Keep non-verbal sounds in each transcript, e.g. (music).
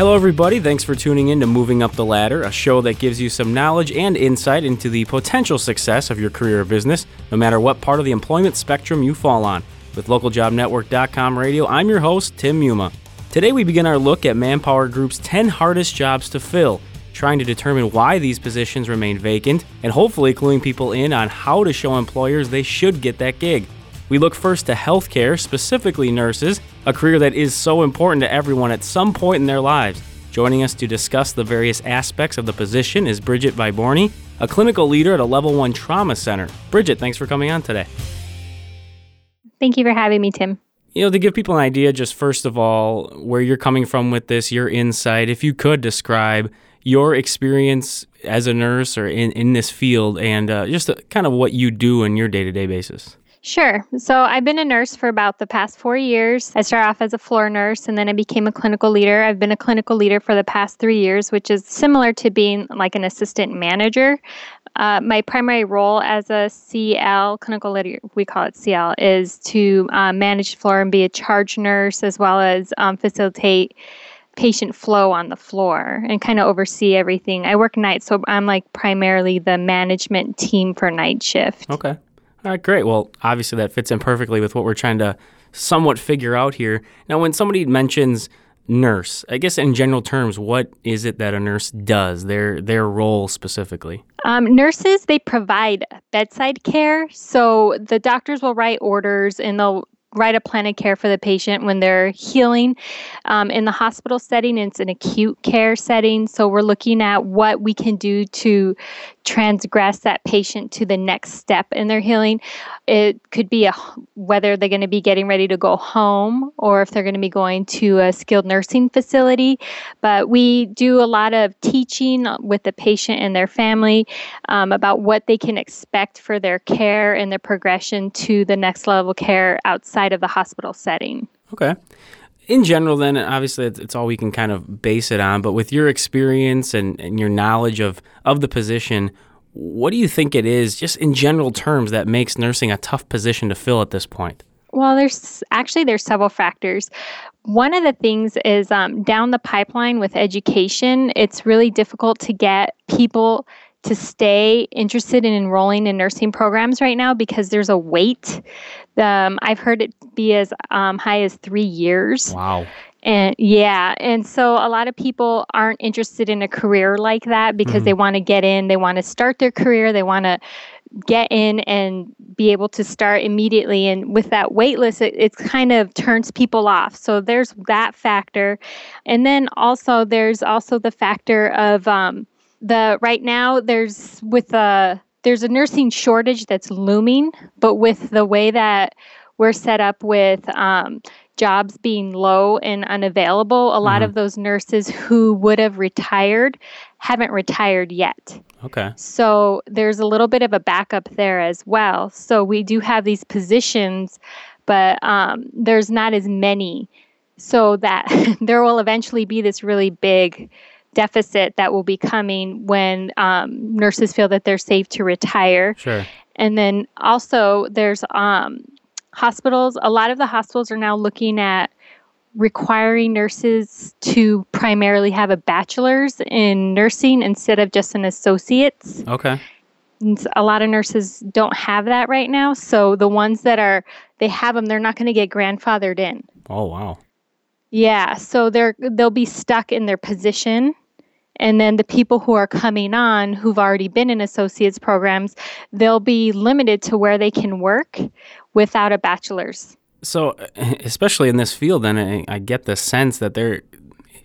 Hello, everybody. Thanks for tuning in to Moving Up the Ladder, a show that gives you some knowledge and insight into the potential success of your career or business, no matter what part of the employment spectrum you fall on. With localjobnetwork.com radio, I'm your host, Tim Muma. Today, we begin our look at Manpower Group's 10 hardest jobs to fill, trying to determine why these positions remain vacant, and hopefully cluing people in on how to show employers they should get that gig. We look first to healthcare, specifically nurses, a career that is so important to everyone at some point in their lives. Joining us to discuss the various aspects of the position is Bridget Viborni, a clinical leader at a level one trauma center. Bridget, thanks for coming on today. Thank you for having me, Tim. You know, to give people an idea, just first of all, where you're coming from with this, your insight, if you could describe your experience as a nurse or in, in this field and uh, just kind of what you do on your day to day basis. Sure. So I've been a nurse for about the past four years. I started off as a floor nurse and then I became a clinical leader. I've been a clinical leader for the past three years, which is similar to being like an assistant manager. Uh, my primary role as a CL, clinical leader, we call it CL, is to uh, manage the floor and be a charge nurse as well as um, facilitate patient flow on the floor and kind of oversee everything. I work nights, so I'm like primarily the management team for night shift. Okay. All right, great. Well, obviously that fits in perfectly with what we're trying to somewhat figure out here. Now, when somebody mentions nurse, I guess in general terms, what is it that a nurse does? Their their role specifically. Um, nurses they provide bedside care, so the doctors will write orders and they'll write a plan of care for the patient when they're healing. Um, in the hospital setting, it's an acute care setting. So we're looking at what we can do to transgress that patient to the next step in their healing. It could be a, whether they're going to be getting ready to go home or if they're going to be going to a skilled nursing facility. But we do a lot of teaching with the patient and their family um, about what they can expect for their care and their progression to the next level care outside of the hospital setting. Okay in general, then obviously it's, it's, all we can kind of base it on. But with your experience and, and your knowledge of of the position, what do you think it is, just in general terms, that makes nursing a tough position to fill at this point? Well, there's actually there's several factors. One of the things is um, down the pipeline with education. It's really difficult to get people to stay interested in enrolling in nursing programs right now because there's a wait. Um, I've heard it be as um, high as three years. Wow. And yeah, and so a lot of people aren't interested in a career like that because mm-hmm. they want to get in, they want to start their career, they want to get in and be able to start immediately. And with that wait list, it, it kind of turns people off. So there's that factor. And then also, there's also the factor of um, the right now, there's with the there's a nursing shortage that's looming, but with the way that we're set up with um, jobs being low and unavailable, a mm-hmm. lot of those nurses who would have retired haven't retired yet. Okay. So there's a little bit of a backup there as well. So we do have these positions, but um, there's not as many. So that (laughs) there will eventually be this really big deficit that will be coming when um, nurses feel that they're safe to retire. Sure. And then also there's um, hospitals. A lot of the hospitals are now looking at requiring nurses to primarily have a bachelor's in nursing instead of just an associate's. Okay. And a lot of nurses don't have that right now. So the ones that are they have them, they're not going to get grandfathered in. Oh wow. Yeah, so they're they'll be stuck in their position and then the people who are coming on who've already been in associates programs, they'll be limited to where they can work without a bachelor's. So, (laughs) especially in this field, then I, I get the sense that there,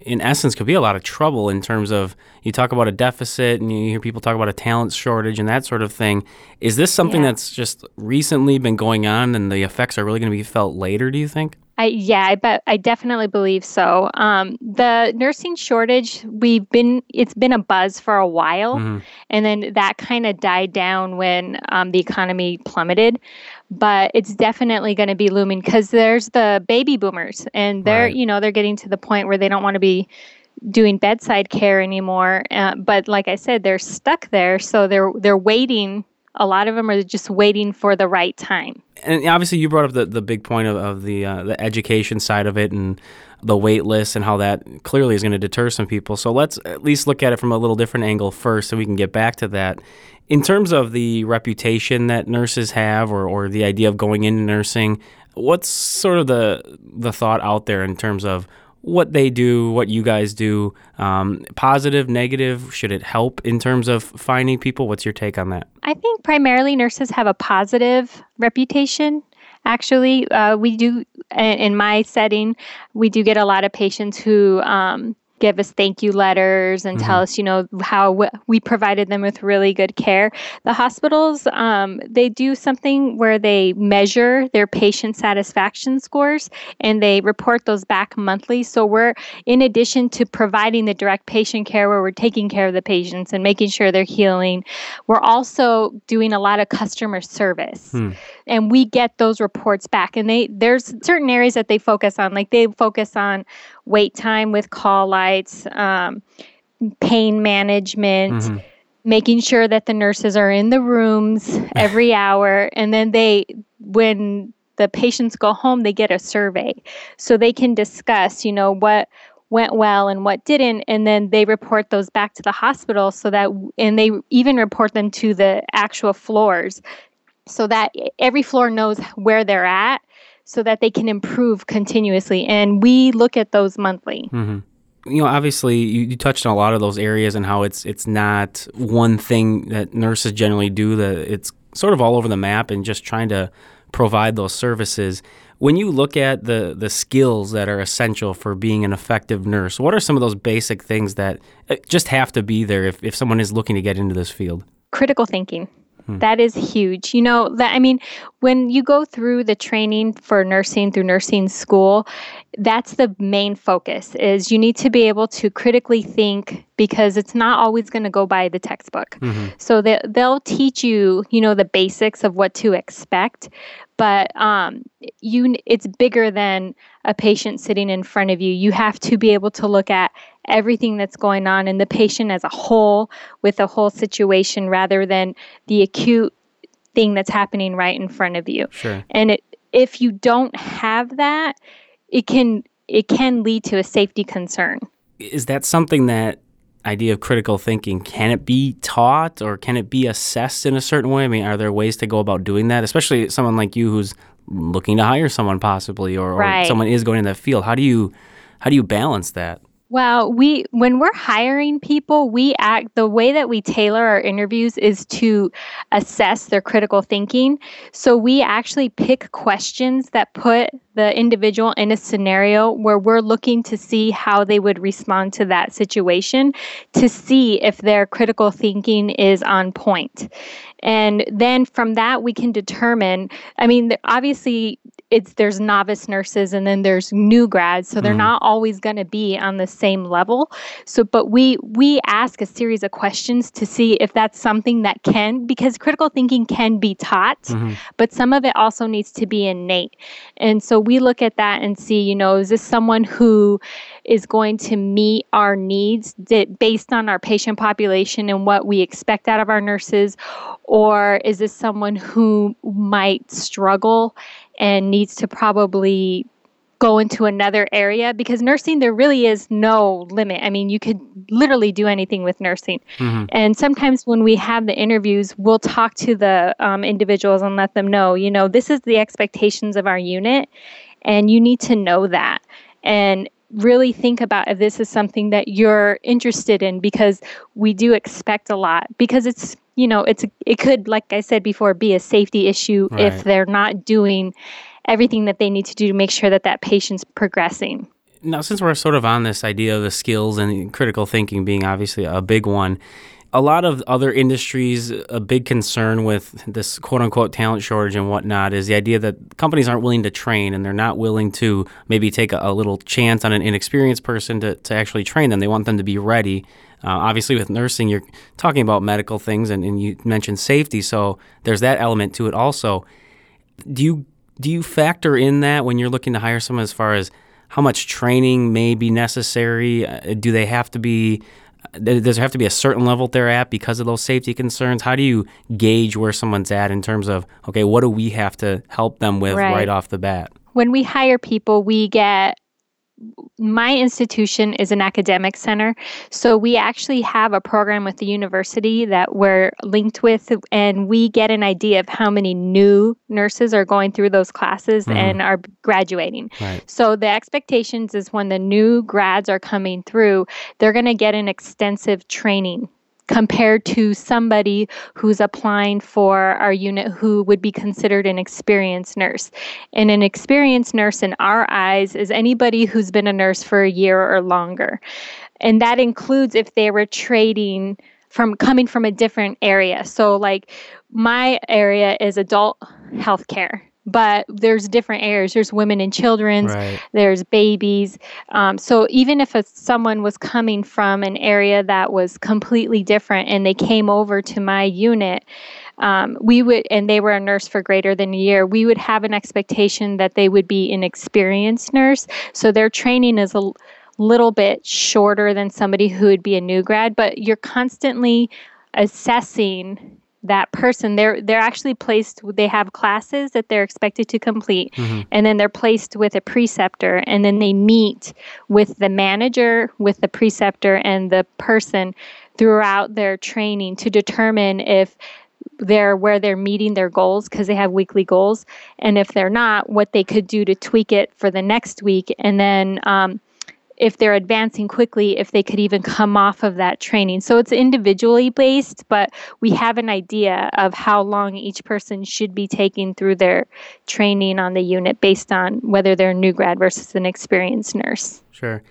in essence, could be a lot of trouble in terms of you talk about a deficit and you hear people talk about a talent shortage and that sort of thing. Is this something yeah. that's just recently been going on and the effects are really going to be felt later, do you think? I yeah, I bet I definitely believe so. Um, the nursing shortage, we've been it's been a buzz for a while, mm-hmm. and then that kind of died down when um, the economy plummeted. But it's definitely going to be looming because there's the baby boomers, and they're right. you know they're getting to the point where they don't want to be doing bedside care anymore. Uh, but like I said, they're stuck there, so they're they're waiting a lot of them are just waiting for the right time. And obviously you brought up the, the big point of, of the uh, the education side of it and the wait list and how that clearly is going to deter some people. So let's at least look at it from a little different angle first, so we can get back to that. In terms of the reputation that nurses have, or, or the idea of going into nursing, what's sort of the the thought out there in terms of what they do, what you guys do, um, positive, negative? Should it help in terms of finding people? What's your take on that? I think primarily nurses have a positive reputation. Actually, uh, we do, in my setting, we do get a lot of patients who um, give us thank you letters and mm-hmm. tell us, you know, how w- we provided them with really good care. The hospitals, um, they do something where they measure their patient satisfaction scores and they report those back monthly. So we're, in addition to providing the direct patient care where we're taking care of the patients and making sure they're healing, we're also doing a lot of customer service. Hmm. And we get those reports back. And they there's certain areas that they focus on, like they focus on wait time with call lights, um, pain management. Mm-hmm. Making sure that the nurses are in the rooms (laughs) every hour, and then they, when the patients go home, they get a survey, so they can discuss, you know, what went well and what didn't and then they report those back to the hospital so that and they even report them to the actual floors so that every floor knows where they're at so that they can improve continuously. And we look at those monthly. Mm-hmm. You know, obviously, you, you, touched on a lot of those areas and how it's it's not one thing that nurses generally do. That it's sort of all over the map and just trying to provide those services. When you look at the the skills that are essential for being an effective nurse, what are some of those basic things that uh, just have to be there if, if someone is looking to get into this field? Critical thinking. Hmm. That is huge. You know, that I mean, when you go through the training for nursing through nursing school, that's the main focus is you need to be able to critically think because it's not always going to go by the textbook. Mm-hmm. So they, they'll teach you, you know, the basics of what to expect, but um, you it's bigger than a patient sitting in front of you. You have to be able to look at everything that's going on in the patient as a whole with the whole situation rather than the acute thing that's happening right in front of you. Sure. And it, if you don't have that, it can it can lead to a safety concern. Is that something that idea of critical thinking can it be taught or can it be assessed in a certain way? I mean, are there ways to go about doing that, especially someone like you who's looking to hire someone possibly or, right. or someone is going in that field? How do you how do you balance that? Well, we when we're hiring people, we act the way that we tailor our interviews is to assess their critical thinking. So we actually pick questions that put the individual in a scenario where we're looking to see how they would respond to that situation to see if their critical thinking is on point. And then from that we can determine, I mean obviously it's there's novice nurses and then there's new grads so they're mm. not always going to be on the same level so but we we ask a series of questions to see if that's something that can because critical thinking can be taught mm-hmm. but some of it also needs to be innate and so we look at that and see you know is this someone who is going to meet our needs that based on our patient population and what we expect out of our nurses or is this someone who might struggle and needs to probably go into another area because nursing there really is no limit. I mean you could literally do anything with nursing. Mm-hmm. and sometimes when we have the interviews we'll talk to the um, individuals and let them know you know this is the expectations of our unit and you need to know that. And really think about if this is something that you're interested in because we do expect a lot because it's you know it's it could like i said before be a safety issue right. if they're not doing everything that they need to do to make sure that that patient's progressing now since we're sort of on this idea of the skills and critical thinking being obviously a big one a lot of other industries, a big concern with this quote unquote talent shortage and whatnot is the idea that companies aren't willing to train and they're not willing to maybe take a, a little chance on an inexperienced person to, to actually train them. They want them to be ready. Uh, obviously, with nursing, you're talking about medical things and, and you mentioned safety, so there's that element to it also. Do you do you factor in that when you're looking to hire someone as far as how much training may be necessary? Uh, do they have to be does there have to be a certain level they're at because of those safety concerns? How do you gauge where someone's at in terms of, okay, what do we have to help them with right, right off the bat? When we hire people, we get my institution is an academic center. So we actually have a program with the university that we're linked with, and we get an idea of how many new nurses are going through those classes mm-hmm. and are graduating. Right. So the expectations is when the new grads are coming through, they're going to get an extensive training compared to somebody who's applying for our unit who would be considered an experienced nurse. And an experienced nurse in our eyes is anybody who's been a nurse for a year or longer. And that includes if they were trading from coming from a different area. So like my area is adult healthcare but there's different areas. There's women and children's, right. there's babies. Um, so even if a, someone was coming from an area that was completely different and they came over to my unit, um, we would, and they were a nurse for greater than a year, we would have an expectation that they would be an experienced nurse. So their training is a little bit shorter than somebody who would be a new grad, but you're constantly assessing that person they're they're actually placed they have classes that they're expected to complete mm-hmm. and then they're placed with a preceptor and then they meet with the manager with the preceptor and the person throughout their training to determine if they're where they're meeting their goals because they have weekly goals and if they're not what they could do to tweak it for the next week and then um, if they're advancing quickly, if they could even come off of that training. So it's individually based, but we have an idea of how long each person should be taking through their training on the unit based on whether they're a new grad versus an experienced nurse. Sure.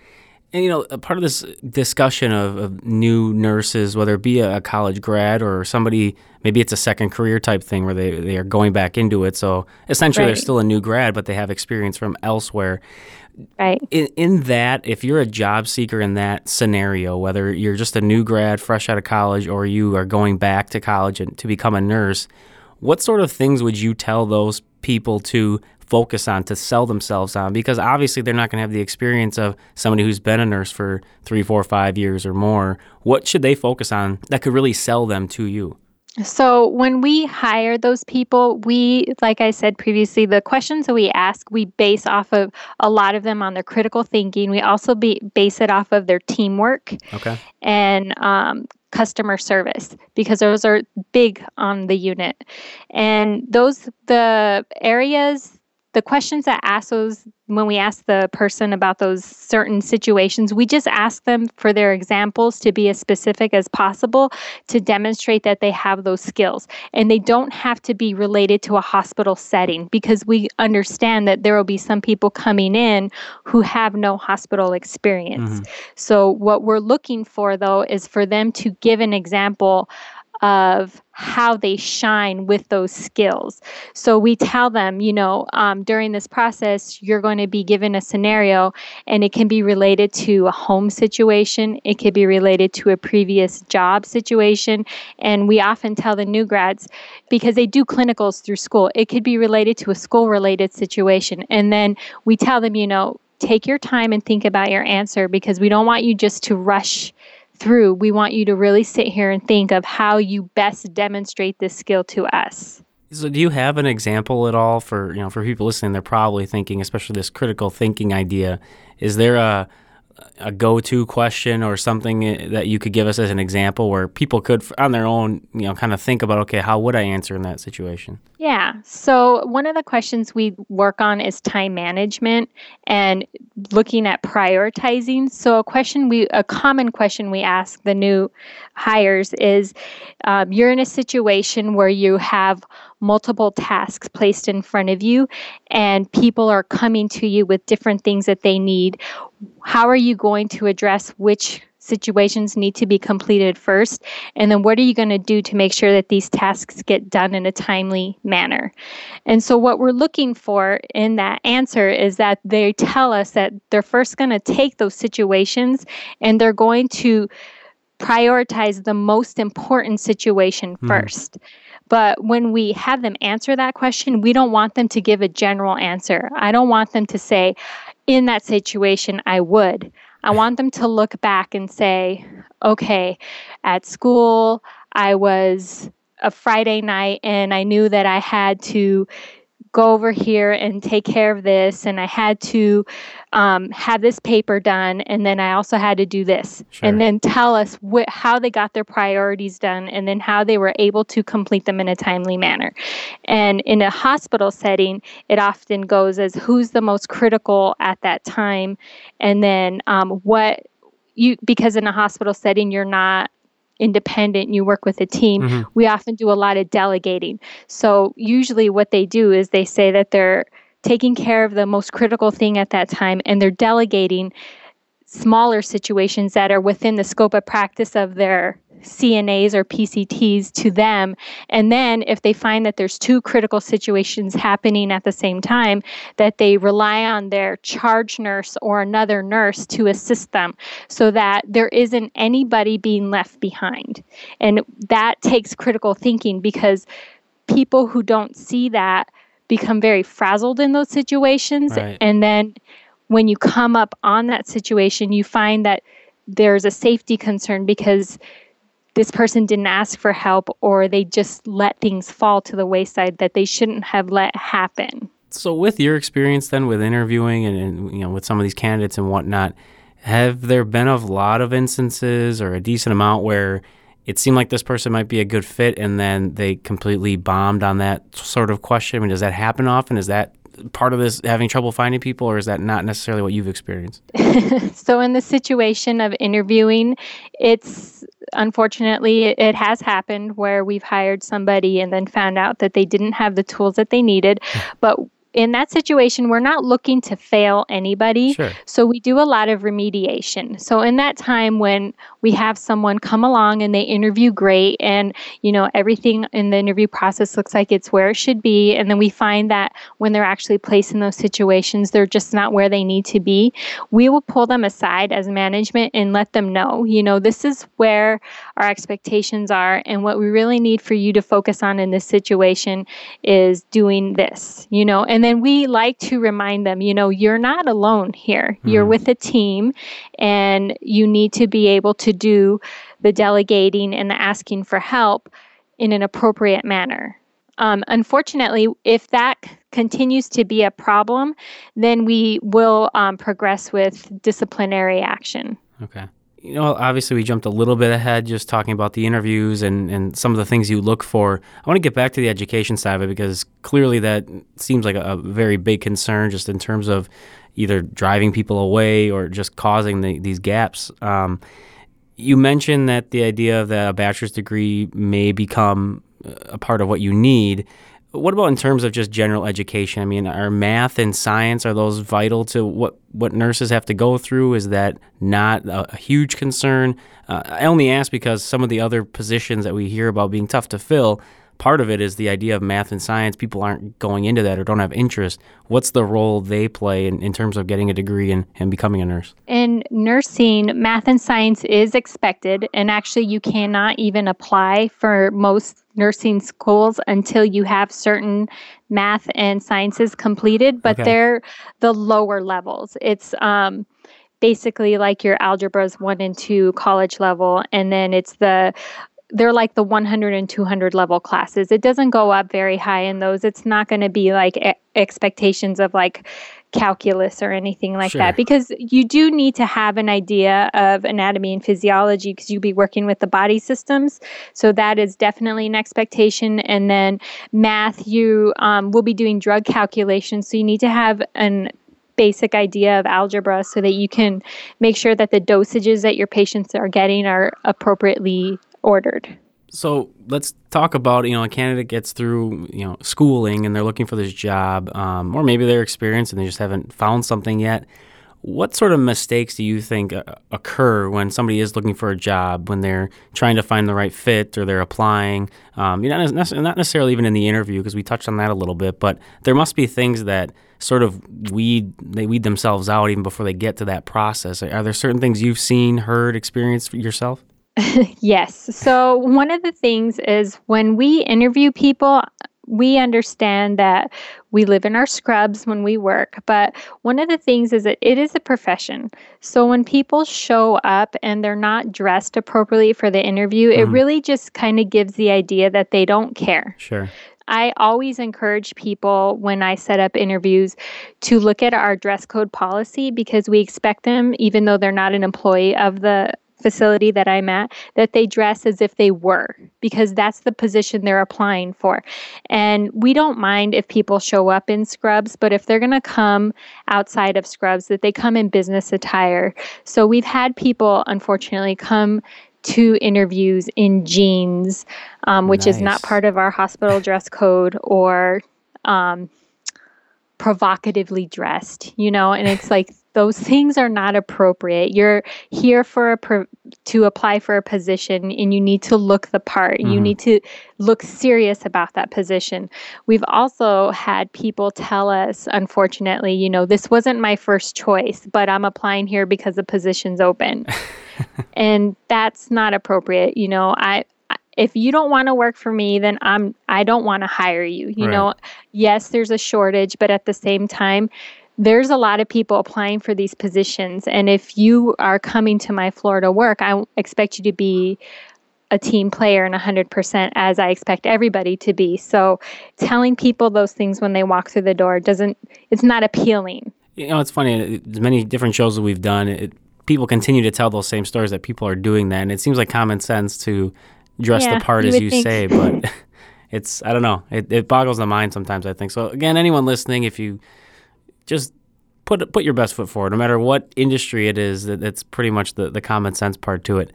And you know, a part of this discussion of, of new nurses, whether it be a, a, college grad or somebody, maybe it's a second career type thing where they, they are going back into it. So essentially, right. they're still a new grad, but they have experience from elsewhere. Right. In, in that, if you're a job seeker in that scenario, whether you're just a new grad fresh out of college or you are going back to college and to become a nurse, what sort of things would you tell those people to focus on to sell themselves on? Because obviously they're not going to have the experience of somebody who's been a nurse for three four five years or more. What should they focus on that could really sell them to you so when we hire those people, we, like I said previously, the questions that we ask, we base off of a lot of them on their critical thinking. We also be, base it off of their teamwork okay. and um, customer service because those are big on the unit. And those, the areas the questions that ask those when we ask the person about those certain situations, we just ask them for their examples to be as specific as possible to demonstrate that they have those skills. And they don't have to be related to a hospital setting because we understand that there will be some people coming in who have no hospital experience. Mm-hmm. So, what we're looking for though is for them to give an example of how they shine with those skills. So we tell them, you know, um, during this process, you're going to be given a scenario, and it can be related to a home situation, it could be related to a previous job situation. And we often tell the new grads, because they do clinicals through school, it could be related to a school related situation. And then we tell them, you know, take your time and think about your answer because we don't want you just to rush through, we want you to really sit here and think of how you best demonstrate this skill to us. So do you have an example at all for, you know, for people listening, they're probably thinking, especially this critical thinking idea, is there a a go-to question or something eh, that you could give us as an example where people could on their own you know kind of think about okay how would i answer in that situation? Yeah. So one of the questions we work on is time management and looking at prioritizing. So a question we a common question we ask the new hires is um, you're in a situation where you have multiple tasks placed in front of you and people are coming to you with different things that they need. How are you going to address which situations need to be completed first? And then what are you going to do to make sure that these tasks get done in a timely manner? And so what we're looking for in that answer is that they tell us that they're first going to take those situations and they're going to prioritize the most important situation mm. But when we have them answer that question, we don't want them to give a general answer. I don't want them to say, in that situation, I would. I (laughs) want them to look back and say, okay, at school, I was a Friday night and I knew that I had to go over here and take care of this and i had to um, have this paper done and then i also had to do this. Sure. and then tell us wh- how they got their priorities done and then how they were able to complete them in a timely manner. And in a hospital setting it often goes as who's the most critical at that time? And then um, what you because in a hospital setting you're not independent you work with a team mm-hmm. we often do a lot of delegating so usually what they do is they say that they're taking care of the most critical thing at that time and they're delegating smaller situations that are within the scope of practice of their CNAs or PCTs to them. And then if they find that there's two critical situations happening at the same time, that they rely on their charge nurse or another nurse to assist them so that there isn't anybody being left behind. And that takes critical thinking because people who don't see that become very frazzled in those situations. Right. And then when you come up on that situation, you find that there's a safety concern because this person didn't ask for help or they just let things fall to the wayside that they shouldn't have let happen. So, with your experience then with interviewing and, and you know with some of these candidates and whatnot, have there been a lot of instances or a decent amount where it seemed like this person might be a good fit and then they completely bombed on that sort of question? I mean, does that happen often? Is that part of this having trouble finding people, or is that not necessarily what you've experienced? (laughs) so, in the situation of interviewing, it's unfortunately it, has happened where we've hired somebody and then found out that they didn't have the tools that they needed. Hmm. but in that situation, we're not looking to fail anybody. Sure. So we do a lot of remediation. So in that time when we have someone come along and they interview great and you know everything in the interview process looks like it's where it should be and then we find that when they're actually placed in those situations they're just not where they need to be, we will pull them aside as management and let them know, you know, this is where our expectations are and what we really need for you to focus on in this situation is doing this, you know, and then we like to remind them, you know, you're not alone here. Mm. You're hmm. with a team and you need to be able to do the delegating and the asking for help in an appropriate manner. Um, unfortunately, if that continues to be a problem, then we will um, progress with disciplinary action. Okay you know, obviously we jumped a little bit ahead just talking about the interviews and, and some of the things you look for. I want to get back to the education side of it because clearly that seems like a, a very big concern just in terms of either driving people away or just causing the, these gaps. Um, you mentioned that the idea of that a bachelor's degree may become a part of what you need. What about in terms of just general education? I mean, are math and science are those vital to what what nurses have to go through? Is that not a, a huge concern? Uh, I only ask because some of the other positions that we hear about being tough to fill, part of it is the idea of math and science. People aren't going into that or don't have interest. What's the role they play in, in terms of getting a degree and, and becoming a nurse? In nursing, math and science is expected, and actually, you cannot even apply for most nursing schools until you have certain math and sciences completed, but okay. they're the lower levels. It's um, basically like your algebras one and two college level, and then it's the they're like the 100 and 200 level classes. It doesn't go up very high in those. It's not going to be like e- expectations of like calculus or anything like sure. that because you do need to have an idea of anatomy and physiology because you'll be working with the body systems. So that is definitely an expectation. And then math, you um, will be doing drug calculations. So you need to have an basic idea of algebra so that you can make sure that the dosages that your patients are getting are appropriately ordered. So let's talk about you know a candidate gets through you know schooling and they're looking for this job, um, or maybe they're experienced and they just haven't found something yet. What sort of mistakes do you think uh, occur when somebody is looking for a job when they're trying to find the right fit or they're applying? Um, you know, not, not necessarily even in the interview because we touched on that a little bit, but there must be things that sort of weed they weed themselves out even before they get to that process. Are there certain things you've seen, heard, experienced yourself? (laughs) yes. So, one of the things is when we interview people, we understand that we live in our scrubs when we work, but one of the things is that it is a profession. So when people show up and they're not dressed appropriately for the interview, mm-hmm. it really just kind of gives the idea that they don't care. Sure. I always encourage people when I set up interviews to look at our dress code policy because we expect them, even though they're not an employee of the facility that I'm at, that they dress as if they were because that's the position they're applying for. And we don't mind if people show up in scrubs, but if they're going to come outside of scrubs, that they come in business attire. So we've had people, unfortunately, come to interviews in jeans, um, which nice. is not part of our hospital dress code or um, provocatively dressed, you know, and it's like those things are not appropriate. You're here for a pro- to apply for a position and you need to look the part. Mm-hmm. You need to look serious about that position. We've also had people tell us unfortunately, you know, this wasn't my first choice, but I'm applying here because the position's open. (laughs) and that's not appropriate. You know, I if you don't want to work for me then i'm i don't want to hire you you right. know yes there's a shortage but at the same time there's a lot of people applying for these positions and if you are coming to my Florida work i expect you to be a team player and 100% as i expect everybody to be so telling people those things when they walk through the door doesn't it's not appealing you know it's funny many different shows that we've done it, people continue to tell those same stories that people are doing that, and it seems like common sense to dress yeah, the part as you think. say, but (laughs) it's I don't know. It, it boggles the mind sometimes. I think so. Again, anyone listening, if you just put put your best foot forward, no matter what industry it is, that that's pretty much the the common sense part to it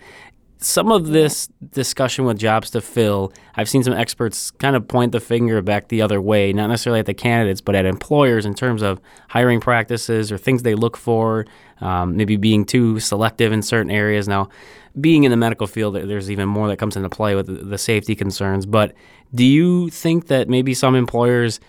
some of this discussion with jobs to fill, I've seen some experts kind of point the finger back the other way, not necessarily at the candidates, but at employers in terms of hiring practices or things they look for, um, maybe being too selective in certain areas. Now, being in the medical field, there's even more that comes into play with the safety concerns. But do you think that maybe some employers,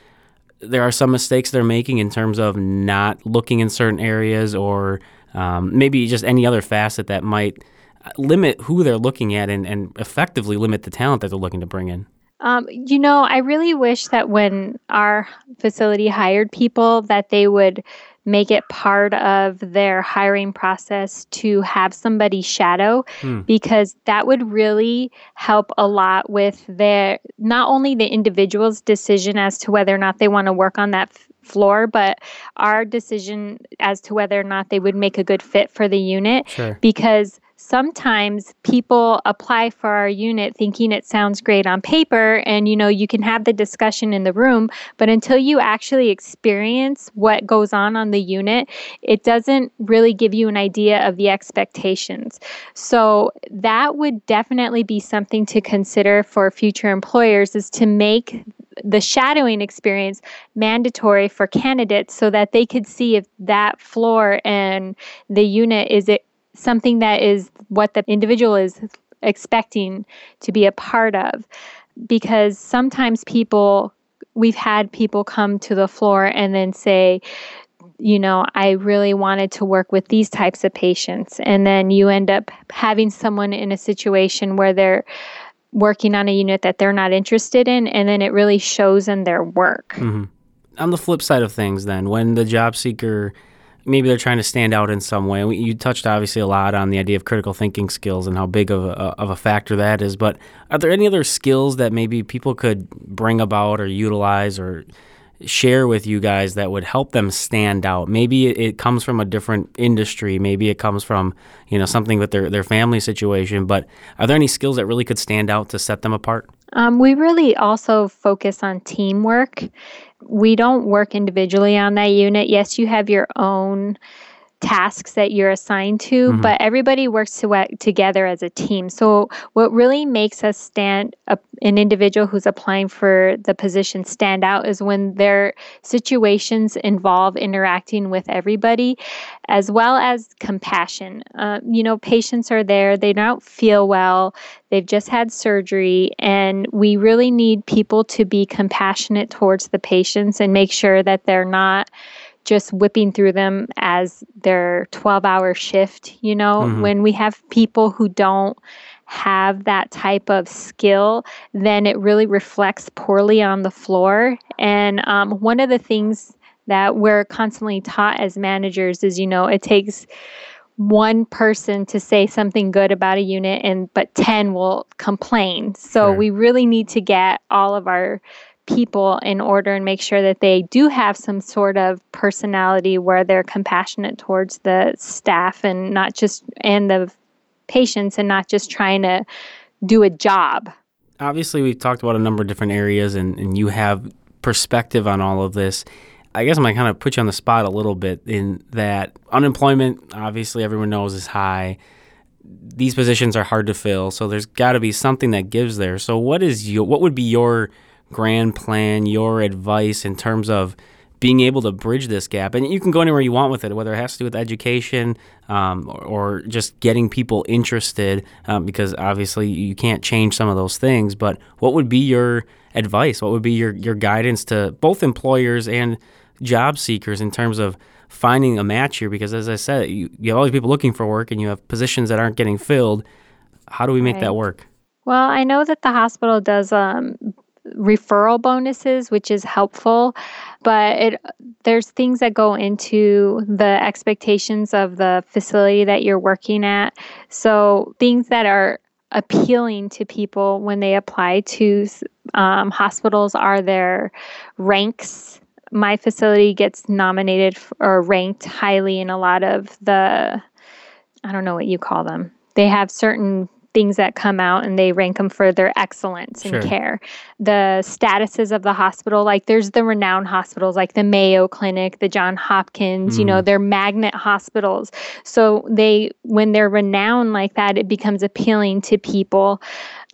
there are some mistakes they're making in terms of not looking in certain areas or um, maybe just any other facet that might – limit who they're looking at and, and effectively limit the talent that they're looking to bring in? Um, you know, I really wish that when our facility hired people, that they would make it part of their hiring process to have somebody shadow hmm. because that would really help a lot with their not only the individual's decision as to whether or not they want to work on that f- floor but our decision as to whether or not they would make a good fit for the unit sure. because sometimes people apply for our unit thinking it sounds great on paper and you know you can have the discussion in the room but until you actually experience what goes on on the unit it doesn't really give you an idea of the expectations. So that would definitely be something to consider for future employers is to make the shadowing experience mandatory for candidates so that they could see if that floor and the unit is it something that is what the individual is expecting to be a part of. Because sometimes people, we've had people come to the floor and then say, you know, I really wanted to work with these types of patients. And then you end up having someone in a situation where they're working on a unit that they're not interested in, and then it really shows in their work. Mm-hmm. On the flip side of things, then, when the job seeker maybe they're trying to stand out in some way. You touched obviously a lot on the idea of critical thinking skills and how big of a, of a factor that is. But are there any other skills that maybe people could bring about or utilize or share with you guys that would help them stand out? Maybe it, comes from a different industry. Maybe it comes from you know something with their their family situation. But are there any skills that really could stand out to set them apart? Um, we really also focus on teamwork. We don't work individually on that unit. Yes, you have your own tasks that you're assigned to, mm-hmm. but everybody works to, together as a team. So, what really makes us stand up, an individual who's applying for the position stand out is when their situations involve interacting with everybody, as well as compassion. Uh, you know, patients are there, they don't feel well, they've just had surgery, and we really need people to be compassionate towards the patients and make sure that they're not just whipping through them as their 12 hour shift. You know, mm-hmm. when we have people who don't have that type of skill, then it really reflects poorly on the floor. And um, one of the things that we're constantly taught as managers is, you know, it takes one person to say something good about a unit and but 10 will complain. So sure. we really need to get all of our people in order and make sure that they do have some sort of personality where they're compassionate towards the staff and not just and the patients and not just trying to do a job. Obviously, we've talked about a number of different areas, and, and you have perspective on all of this. I guess I'm going to kind of put you on the spot a little bit in that unemployment, obviously, everyone knows is high. These positions are hard to fill, so there's got to be something that gives there. So, what is your, what would be your grand plan, your advice in terms of being able to bridge this gap. And you can go anywhere you want with it, whether it has to do with education um, or, or, just getting people interested, um, because obviously you can't change some of those things. But what would be your advice? What would be your, your guidance to both employers and job seekers in terms of finding a match here? Because as I said, you, you have all these people looking for work and you have positions that aren't getting filled. How do we make right. that work? Well, I know that the hospital does um, referral bonuses, which is helpful, but it there's things that go into the expectations of the facility that you're working at. So things that are appealing to people when they apply to um, hospitals are their ranks. My facility gets nominated or ranked highly in a lot of the, I don't know what you call them. They have certain things that come out and they rank them for their excellence in sure. care. The statuses of the hospital, like there's the renowned hospitals like the Mayo Clinic, the John Hopkins, mm. you know, mm. they're magnet hospitals. So they when they're renowned like that, it becomes appealing to people.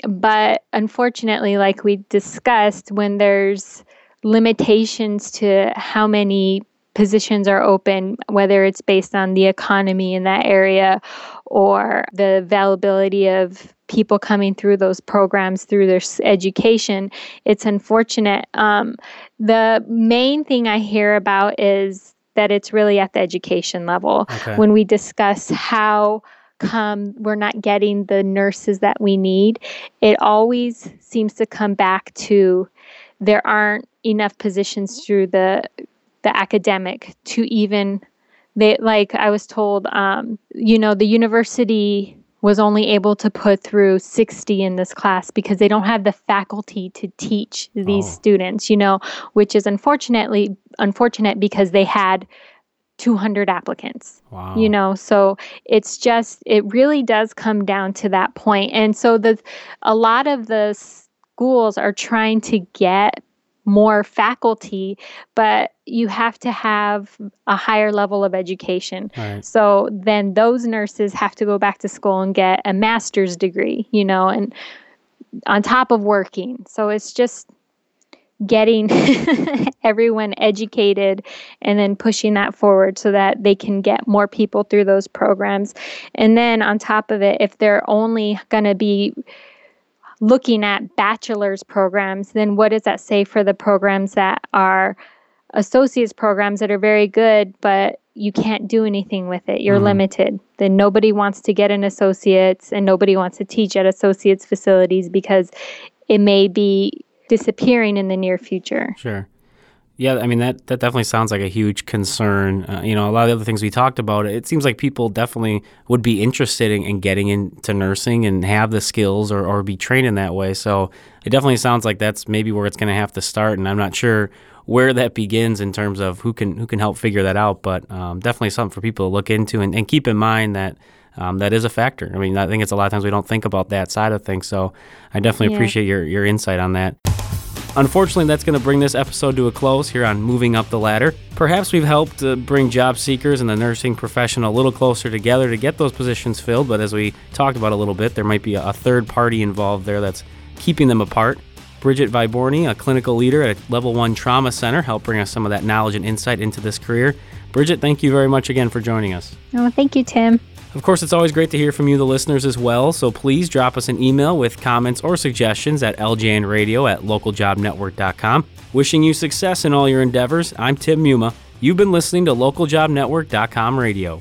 But unfortunately, like we discussed, when there's limitations to how many positions are open, whether it's based on the economy in that area or the availability of people coming through those programs through their education. It's unfortunate. Um, the main thing I hear about is that it's really at the education level. Okay. When we discuss how come we're not getting the nurses that we need, it always seems to come back to there aren't enough positions through the the academic to even they like I was told um, you know the university was only able to put through 60 in this class because they don't have the faculty to teach these oh. students you know which is unfortunately unfortunate because they had 200 applicants wow. you know so it's just it really does come down to that point and so the a lot of the schools are trying to get more faculty, but you have to have a higher level of education. Right. So then those nurses have to go back to school and get a master's degree, you know, and on top of working. So it's just getting (laughs) everyone educated and then pushing that forward so that they can get more people through those programs. And then on top of it, if they're only going to be looking at bachelor's programs, then what does that say for the programs that are associates programs that are very good, but you can't do anything with it? You're mm-hmm. limited. Then nobody wants to get an associate's and nobody wants to teach at associate's facilities because it may be disappearing in the near future. Sure. Yeah, I mean that that definitely sounds like a huge concern. Uh, you know, a lot of the other things we talked about. It seems like people definitely would be interested in, in getting into nursing and have the skills or, or be trained in that way. So it definitely sounds like that's maybe where it's going to have to start. And I'm not sure where that begins in terms of who can who can help figure that out. But um, definitely something for people to look into and, and keep in mind that. Um, that is a factor. I mean, I think it's a lot of times we don't think about that side of things. So I definitely yeah. appreciate your, your insight on that. Unfortunately, that's going to bring this episode to a close here on Moving Up the Ladder. Perhaps we've helped uh, bring job seekers and the nursing profession a little closer together to get those positions filled, but as we talked about a little bit, there might be a, a third party involved there that's keeping them apart. Bridget Viborni, a clinical leader at a Level 1 Trauma Center, helped bring us some of that knowledge and insight into this career. Bridget, thank you very much again for joining us. Oh, thank you, Tim. Of course, it's always great to hear from you, the listeners, as well. So please drop us an email with comments or suggestions at ljnradio at localjobnetwork.com. Wishing you success in all your endeavors, I'm Tim Muma. You've been listening to localjobnetwork.com radio.